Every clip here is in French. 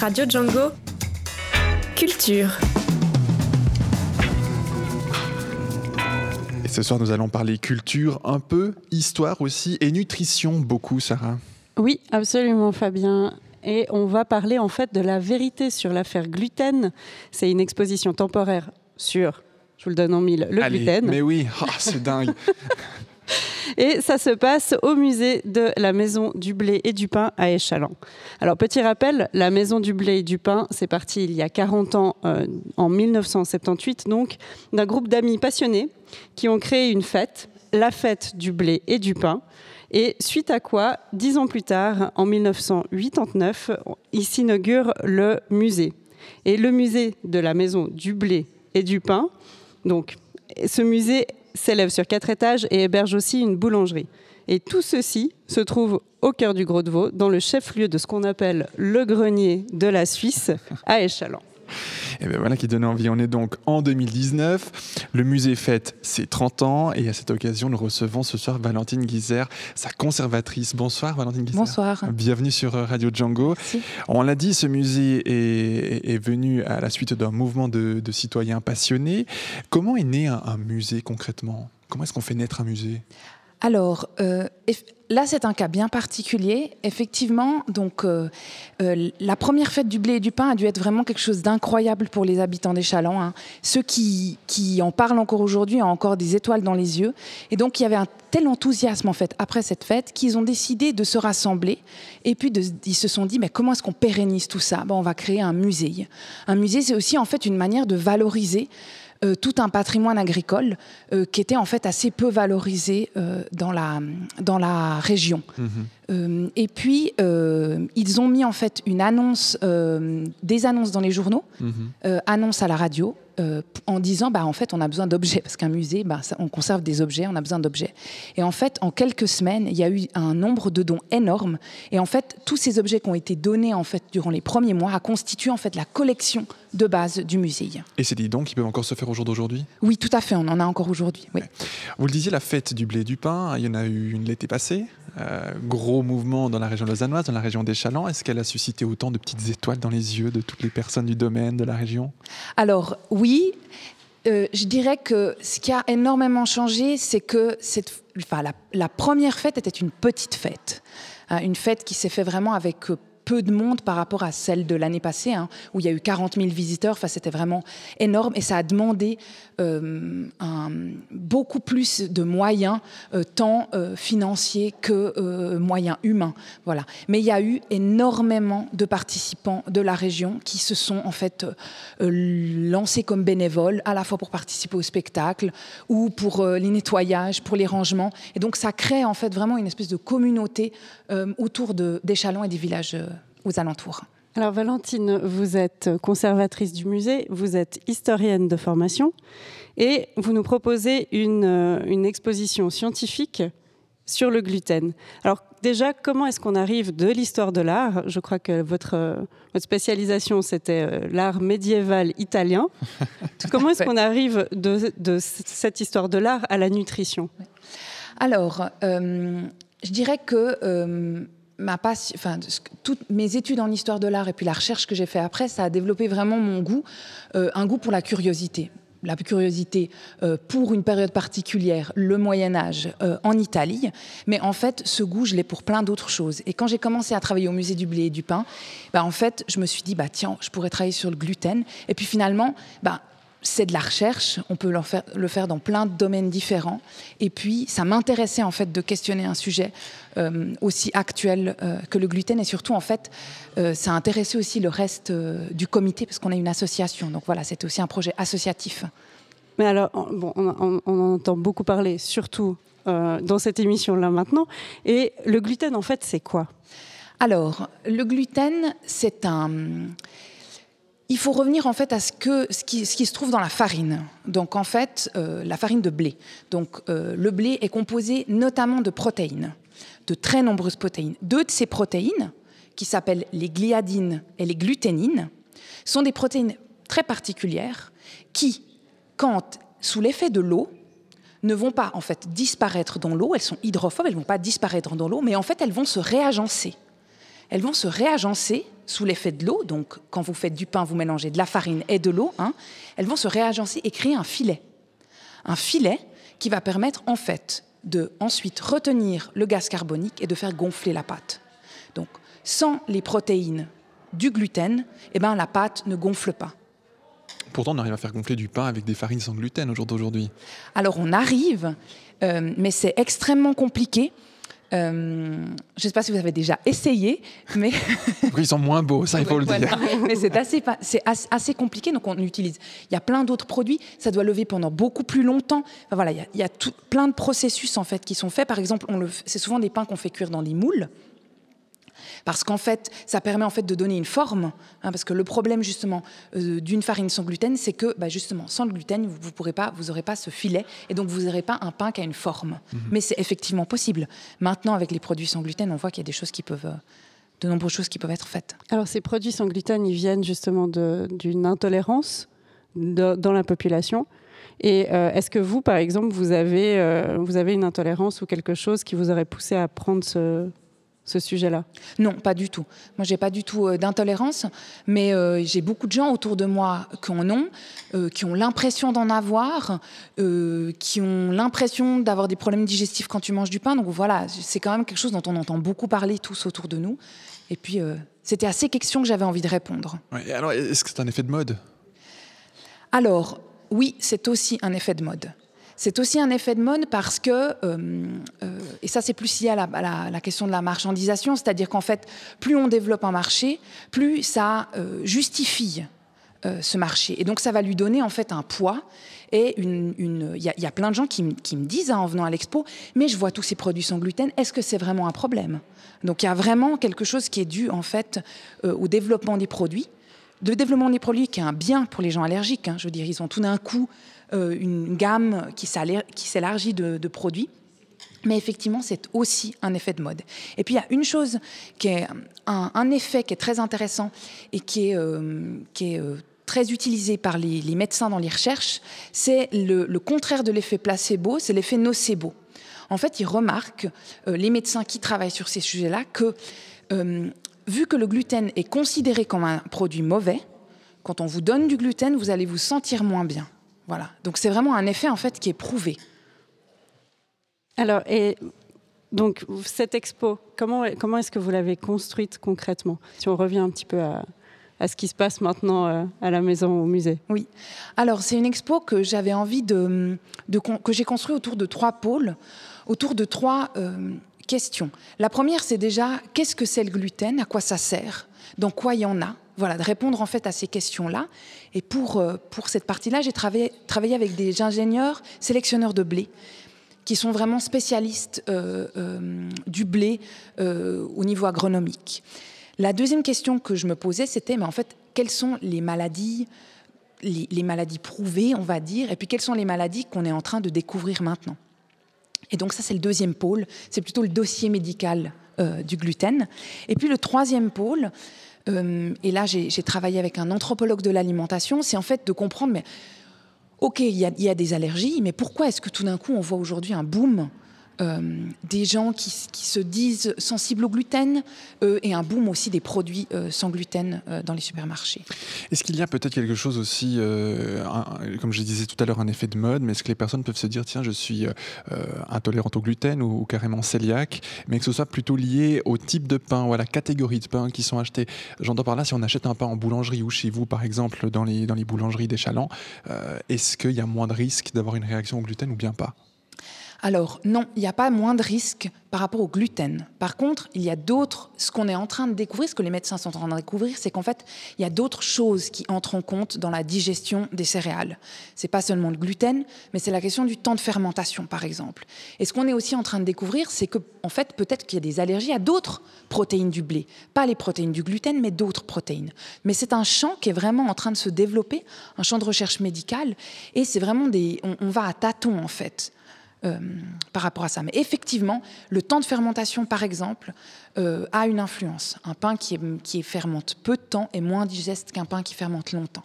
Radio Django. Culture. Et ce soir, nous allons parler culture un peu, histoire aussi, et nutrition beaucoup, Sarah. Oui, absolument, Fabien. Et on va parler en fait de la vérité sur l'affaire gluten. C'est une exposition temporaire sur, je vous le donne en mille, le Allez, gluten. Mais oui, Ah, c'est dingue. Et ça se passe au musée de la Maison du Blé et du Pain à Échalon. Alors, petit rappel, la Maison du Blé et du Pain, c'est parti il y a 40 ans, euh, en 1978, donc, d'un groupe d'amis passionnés qui ont créé une fête, la fête du blé et du pain. Et suite à quoi, dix ans plus tard, en 1989, il s'inaugure le musée. Et le musée de la Maison du Blé et du Pain, donc, ce musée s'élève sur quatre étages et héberge aussi une boulangerie. Et tout ceci se trouve au cœur du Gros de Vaud, dans le chef-lieu de ce qu'on appelle le grenier de la Suisse, à Échalon. Et bien voilà qui donne envie. On est donc en 2019. Le musée fête ses 30 ans. Et à cette occasion, nous recevons ce soir Valentine Guizère, sa conservatrice. Bonsoir Valentine Guizère. Bonsoir. Bienvenue sur euh, Radio Django. Merci. On l'a dit, ce musée est, est venu à la suite d'un mouvement de, de citoyens passionnés. Comment est né un, un musée concrètement? Comment est-ce qu'on fait naître un musée? Alors, euh, là, c'est un cas bien particulier. Effectivement, donc, euh, euh, la première fête du blé et du pain a dû être vraiment quelque chose d'incroyable pour les habitants des Chalands. hein. Ceux qui, qui en parlent encore aujourd'hui ont encore des étoiles dans les yeux. Et donc, il y avait un tel enthousiasme, en fait, après cette fête, qu'ils ont décidé de se rassembler. Et puis, ils se sont dit, mais comment est-ce qu'on pérennise tout ça? Bon, On va créer un musée. Un musée, c'est aussi, en fait, une manière de valoriser euh, tout un patrimoine agricole euh, qui était en fait assez peu valorisé euh, dans, la, dans la région. Euh, et puis, ils ont mis en fait une annonce, des annonces dans les journaux, euh, annonces à la radio, en disant, bah, en fait, on a besoin d'objets, parce qu'un musée, bah, ça- on conserve des objets, on a besoin d'objets. Et en fait, en quelques semaines, il y a eu un nombre de dons énorme. Et en fait, tous ces objets qui ont été donnés en fait durant les premiers mois a constitué en fait la collection de base du musée. Et c'est des dons qui peuvent encore se faire au jour d'aujourd'hui? Oui, tout à fait, on en a encore aujourd'hui. Oui. Vous le disiez, la fête du blé et du pain, il y en a eu une l'été passé. Euh, gros mouvement dans la région lausannoise, dans la région des Chalands. Est-ce qu'elle a suscité autant de petites étoiles dans les yeux de toutes les personnes du domaine, de la région? Alors oui, euh, je dirais que ce qui a énormément changé, c'est que cette, enfin, la, la première fête était une petite fête. Hein, une fête qui s'est faite vraiment avec euh, peu de monde par rapport à celle de l'année passée, hein, où il y a eu 40 000 visiteurs. Enfin, c'était vraiment énorme et ça a demandé euh, beaucoup plus de moyens, euh, tant euh, financiers que moyens humains. Voilà. Mais il y a eu énormément de participants de la région qui se sont en fait lancés comme bénévoles, à la fois pour participer au spectacle ou pour les nettoyages, pour les rangements. Et donc ça crée en fait vraiment une espèce de communauté autour de, des Chalons et des villages aux alentours. Alors Valentine, vous êtes conservatrice du musée, vous êtes historienne de formation et vous nous proposez une, euh, une exposition scientifique sur le gluten. Alors déjà, comment est-ce qu'on arrive de l'histoire de l'art? Je crois que votre, euh, votre spécialisation, c'était euh, l'art médiéval italien. comment est-ce qu'on arrive de, cette histoire de l'art à la nutrition? Alors, euh, je dirais que euh, ma passion, enfin, toutes mes études en histoire de l'art et puis la recherche que j'ai fait après, ça a développé vraiment mon goût, euh, un goût pour la curiosité. La curiosité euh, pour une période particulière, le Moyen Âge euh, en Italie, mais en fait, ce goût, je l'ai pour plein d'autres choses. Et quand j'ai commencé à travailler au musée du blé et du pain, bah, en fait, je me suis dit, bah tiens, je pourrais travailler sur le gluten. Et puis finalement, bah c'est de la recherche, on peut le faire, le faire dans plein de domaines différents. Et puis, ça m'intéressait en fait de questionner un sujet euh, aussi actuel euh, que le gluten. Et surtout, en fait, euh, ça a intéressé aussi le reste du comité parce qu'on est une association. Donc voilà, c'était aussi un projet associatif. Mais alors, on- bon, on, on- en entend beaucoup parler, surtout dans cette émission-là maintenant. Et le gluten, en fait, c'est quoi? Alors, le gluten, c'est un. Il faut revenir en fait à ce, que, ce, qui, se trouve dans la farine. Donc en fait, euh, la farine de blé. Donc euh, le blé est composé notamment de protéines, de très nombreuses protéines. Deux de ces protéines, qui s'appellent les gliadines et les gluténines, sont des protéines très particulières qui, quand sous l'effet de l'eau, ne vont pas en fait disparaître dans l'eau. Elles sont hydrophobes, elles ne vont pas disparaître dans l'eau, mais en fait elles vont se réagencer. Elles vont se réagencer sous l'effet de l'eau. Donc, quand vous faites du pain, vous mélangez de la farine et de l'eau. Hein, elles vont se réagencer et créer un filet. Un filet qui va permettre, en fait, de ensuite retenir le gaz carbonique et de faire gonfler la pâte. Donc, sans les protéines du gluten, eh ben, la pâte ne gonfle pas. Pourtant, on arrive à faire gonfler du pain avec des farines sans gluten au jour d'aujourd'hui. Alors, on arrive, euh, mais c'est extrêmement compliqué. Euh, je ne sais pas si vous avez déjà essayé, mais... Ils sont moins beaux, ça il faut le dire. Mais c'est assez, assez, compliqué, donc on utilise... Il y a plein d'autres produits, ça doit lever pendant beaucoup plus longtemps. Enfin, voilà, il y a, tout, plein de processus en fait qui sont faits. Par exemple, c'est souvent des pains qu'on fait cuire dans des moules parce qu'en fait, ça permet en fait de donner une forme. Hein, parce que le problème justement euh, d'une farine sans gluten, c'est que bah, justement sans le gluten, vous vous pourrez pas, vous aurez pas ce filet, et donc vous n'aurez pas un pain qui a une forme. Mhm. Mais c'est effectivement possible. Maintenant, avec les produits sans gluten, on voit qu'il y a des choses qui peuvent euh, de nombreuses choses qui peuvent être faites. Alors ces produits sans gluten, ils viennent justement d'une intolérance dans la population. Et euh, est-ce que vous, par exemple, vous avez, vous avez une intolérance ou quelque chose qui vous aurait poussé à prendre ce, ce sujet-là? Non, pas du tout. Moi, j'ai pas du tout euh, d'intolérance, mais euh, j'ai beaucoup de gens autour de moi qui en ont, euh, qui ont l'impression d'en avoir, qui ont l'impression d'avoir des problèmes digestifs quand tu manges du pain. Donc voilà, c'est quand même quelque chose dont on entend beaucoup parler tous autour de nous. Et puis, c'était à ces questions que j'avais envie de répondre. alors, est-ce que c'est un effet de mode? Alors, oui, c'est aussi un effet de mode. C'est aussi un effet de mode parce que, euh, euh, et ça c'est plus lié à la, question de la marchandisation, c'est-à-dire qu'en fait, plus on développe un marché, plus ça euh, justifie ce marché. Et donc ça va lui donner en fait un poids. Et il une, y, a plein de gens qui, me disent hein, en venant à l'expo, mais je vois tous ces produits sans gluten, est-ce que c'est vraiment un problème? Donc il y a vraiment quelque chose qui est dû en fait au développement des produits. Le développement des produits qui est un bien pour les gens allergiques. Hein. je veux dire, ils ont tout d'un coup une gamme qui s'élargit de, produits. Mais effectivement, c'est aussi un effet de mode. Et puis, il y a une chose qui est un, effet qui est très intéressant et qui est, euh, euh, très utilisé par les, médecins dans les recherches, c'est le, contraire de l'effet placebo, c'est l'effet nocebo. En fait, ils remarquent, les médecins qui travaillent sur ces sujets-là, que vu que le gluten est considéré comme un produit mauvais, quand on vous donne du gluten, vous allez vous sentir moins bien. Voilà. Donc c'est vraiment un effet en fait qui est prouvé. Alors et donc cette expo, comment comment est-ce que vous l'avez construite concrètement? Si on revient un petit peu à, ce qui se passe maintenant euh, à la maison au musée. Oui. Alors c'est une expo que j'avais envie de, que j'ai construit autour de trois pôles, autour de trois euh, questions. La première c'est déjà qu'est-ce que c'est le gluten, à quoi ça sert, dans quoi il y en a? Voilà, de répondre en fait à ces questions-là. Et pour, euh, pour cette partie-là, j'ai travaillé, travaillé avec des ingénieurs sélectionneurs de blé qui sont vraiment spécialistes euh, euh, du blé au niveau agronomique. La deuxième question que je me posais, c'était, mais en fait, quelles sont les maladies, les, les, maladies prouvées, on va dire, et puis quelles sont les maladies qu'on est en train de découvrir maintenant? Et donc ça, c'est le deuxième pôle, c'est plutôt le dossier médical du gluten. Et puis le troisième pôle, euh, et là, j'ai travaillé avec un anthropologue de l'alimentation, c'est en fait de comprendre, mais ok, il y, a des allergies, mais pourquoi est-ce que tout d'un coup on voit aujourd'hui un boom euh, des gens qui, se disent sensibles au gluten euh, et un boom aussi des produits euh, sans gluten dans les supermarchés. Est-ce qu'il y a peut-être quelque chose aussi, comme je disais tout à l'heure, un effet de mode, mais est-ce que les personnes peuvent se dire, tiens, je suis intolérante au gluten ou, carrément cœliaque, mais que ce soit plutôt lié au type de pain ou à la catégorie de pain qui sont achetés? J'entends par là, si on achète un pain en boulangerie ou chez vous, par exemple, dans les, dans les boulangeries des Chalands, est-ce qu'il y a moins de risques d'avoir une réaction au gluten ou bien pas? Alors non, il n'y a pas moins de risques par rapport au gluten. Par contre, il y a d'autres, ce qu'on est en train de découvrir, ce que les médecins sont en train de découvrir, c'est qu'en fait, il y a d'autres choses qui entrent en compte dans la digestion des céréales. C'est pas seulement le gluten, mais c'est la question du temps de fermentation, par exemple. Et ce qu'on est aussi en train de découvrir, c'est que, en fait, peut-être qu'il y a des allergies à d'autres protéines du blé. Pas les protéines du gluten, mais d'autres protéines. Mais c'est un champ qui est vraiment en train de se développer, un champ de recherche médicale, et c'est vraiment des, on, on va à tâtons, en fait. Euh, par rapport à ça. Mais effectivement, le temps de fermentation, par exemple, euh, a une influence. Un pain qui, qui fermente peu de temps est moins digeste qu'un pain qui fermente longtemps.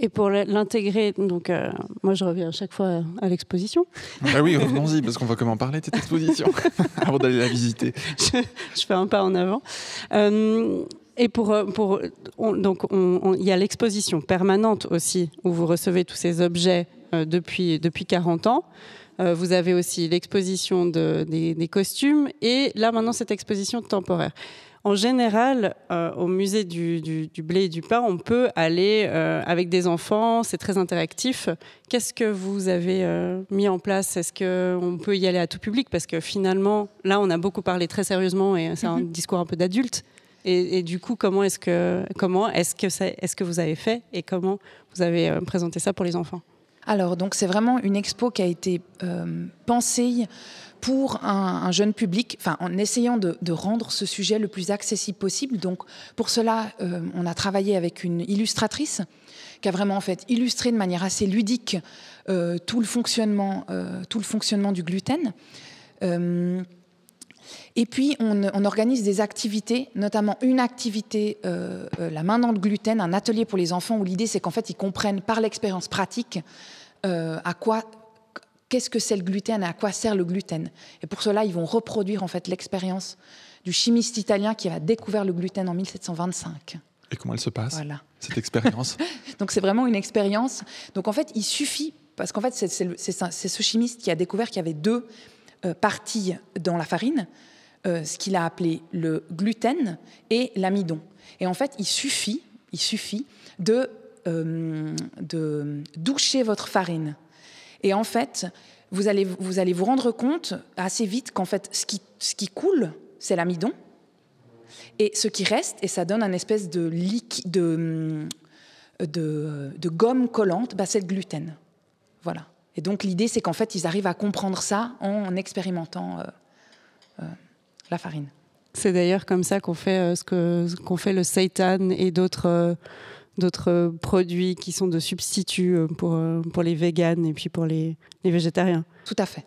Et pour l'intégrer, donc euh, moi je reviens à chaque fois à l'exposition. Ah oui, revenons-y, parce qu'on va comment parler de cette exposition avant d'aller la visiter. Je, fais un pas en avant. Euh, et pour, pour donc il y a l'exposition permanente aussi où vous recevez tous ces objets depuis depuis 40 ans. Vous avez aussi l'exposition de, des, des, costumes et là maintenant cette exposition temporaire en général, euh, au musée du, blé et du pain, on peut aller euh, avec des enfants, c'est très interactif. Qu'est-ce que vous avez euh, mis en place? Est-ce qu'on peut y aller à tout public? Parce que finalement, là, on a beaucoup parlé très sérieusement et c'est un mhm. discours un peu d'adulte. Et, du coup, comment est-ce que, comment est-ce que, est, ce que vous avez fait et comment vous avez présenté ça pour les enfants? Alors, donc, c'est vraiment une expo qui a été pensée pour un, jeune public, en essayant de, rendre ce sujet le plus accessible possible. Donc, pour cela, euh, on a travaillé avec une illustratrice qui a vraiment en fait illustré de manière assez ludique euh, tout, le fonctionnement, euh, tout le fonctionnement du gluten. et puis, on, on, organise des activités, notamment une activité, la main dans le gluten, un atelier pour les enfants, où l'idée, c'est qu'en fait, ils comprennent par l'expérience pratique à quoi qu'est-ce que c'est le gluten et à quoi sert le gluten. Et pour cela, ils vont reproduire en fait l'expérience du chimiste italien qui a découvert le gluten en 1725. Et comment elle se passe, voilà. cette expérience? Donc c'est vraiment une expérience. Donc en fait, il suffit, parce qu'en fait, c'est ce chimiste qui a découvert qu'il y avait deux euh, parties dans la farine, euh, ce qu'il a appelé le gluten et l'amidon. Et en fait, il suffit, il suffit de, euh, de doucher votre farine et en fait, vous allez vous, allez vous rendre compte assez vite qu'en fait, ce qui, ce qui coule, c'est l'amidon. Et ce qui reste, et ça donne un espèce de, de, de, de gomme collante, bah, c'est le gluten. Voilà. Et donc l'idée, c'est qu'en fait, ils arrivent à comprendre ça en expérimentant euh, euh, la farine. C'est d'ailleurs comme ça qu'on fait ce que qu'on fait le seitan et d'autres d'autres produits qui sont de substituts euh, pour, euh, pour les véganes et puis pour les, les végétariens. Tout à fait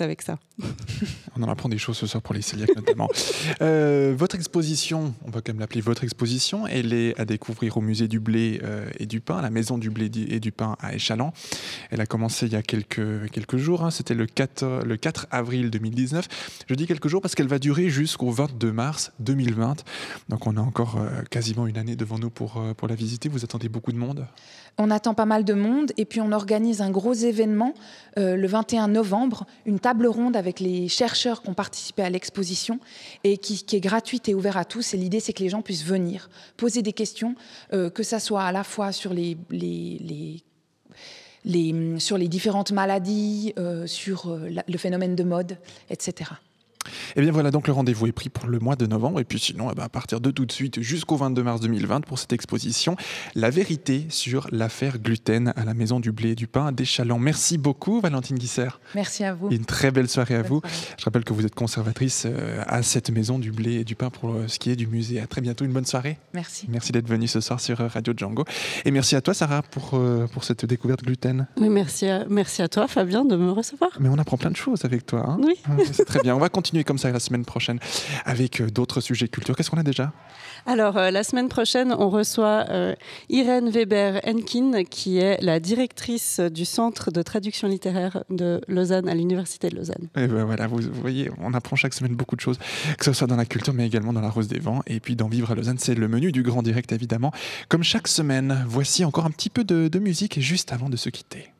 avec ça. on en apprend des choses ce soir pour les cœliaques notamment. Euh, votre exposition, on va quand même l'appeler votre exposition, elle est à découvrir au musée du blé euh, et du pain, la maison du blé et du pain à Échalon. Elle a commencé il y a quelques, quelques jours, hein. c'était le 4, le 4 avril 2019. Je dis quelques jours parce qu'elle va durer jusqu'au 22 mars 2020. Donc on a encore euh, quasiment une année devant nous pour, pour la visiter. Vous attendez beaucoup de monde? On attend pas mal de monde et puis on organise un gros événement le 21 novembre, une table ronde avec les chercheurs qui ont participé à l'exposition et qui, est gratuite et ouverte à tous. Et l'idée, c'est que les gens puissent venir poser des questions, euh, que ça soit à la fois sur les, sur les différentes maladies, euh, sur euh, le phénomène de mode, etc. Et eh bien voilà, donc le rendez-vous est pris pour le mois de novembre. Et puis sinon, eh ben, à partir de tout de suite jusqu'au 22 mars 2020 pour cette exposition, La vérité sur l'affaire gluten à la Maison du blé et du pain d'Échalon. Merci beaucoup, Valentine Guisser. Merci à vous. une très belle soirée à vous. Je rappelle que vous êtes conservatrice euh, à cette Maison du blé et du pain pour euh, ce qui est du musée. À très bientôt, une bonne soirée. Merci. Merci d'être venue ce soir sur euh, Radio Django. Et merci à toi, Sarah, pour, pour cette découverte gluten. Oui, merci à, merci à toi, Fabien, de me recevoir. Mais on apprend plein de choses avec toi. Hein. oui. C'est très bien. On va continuer comme ça la semaine prochaine avec euh, d'autres sujets culture. Qu'est-ce qu'on a déjà? Alors, euh, la semaine prochaine, on reçoit euh, Irène Weber-Henkin, qui est la directrice du Centre de traduction littéraire de Lausanne, à l'Université de Lausanne. Et ben voilà, vous, voyez, on apprend chaque semaine beaucoup de choses, que ce soit dans la culture, mais également dans la Rose des Vents. Et puis, dans Vivre à Lausanne, c'est le menu du grand direct, évidemment. Comme chaque semaine, voici encore un petit peu de, de musique juste avant de se quitter.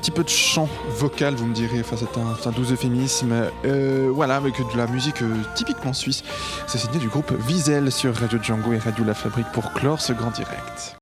Petit peu de chant vocal, vous me direz, enfin c'est un, un, doux euphémisme. Euh, voilà, avec de la musique euh, typiquement suisse. C'est signé du groupe Wiesel sur Radio Django et Radio La Fabrique pour clore ce grand direct.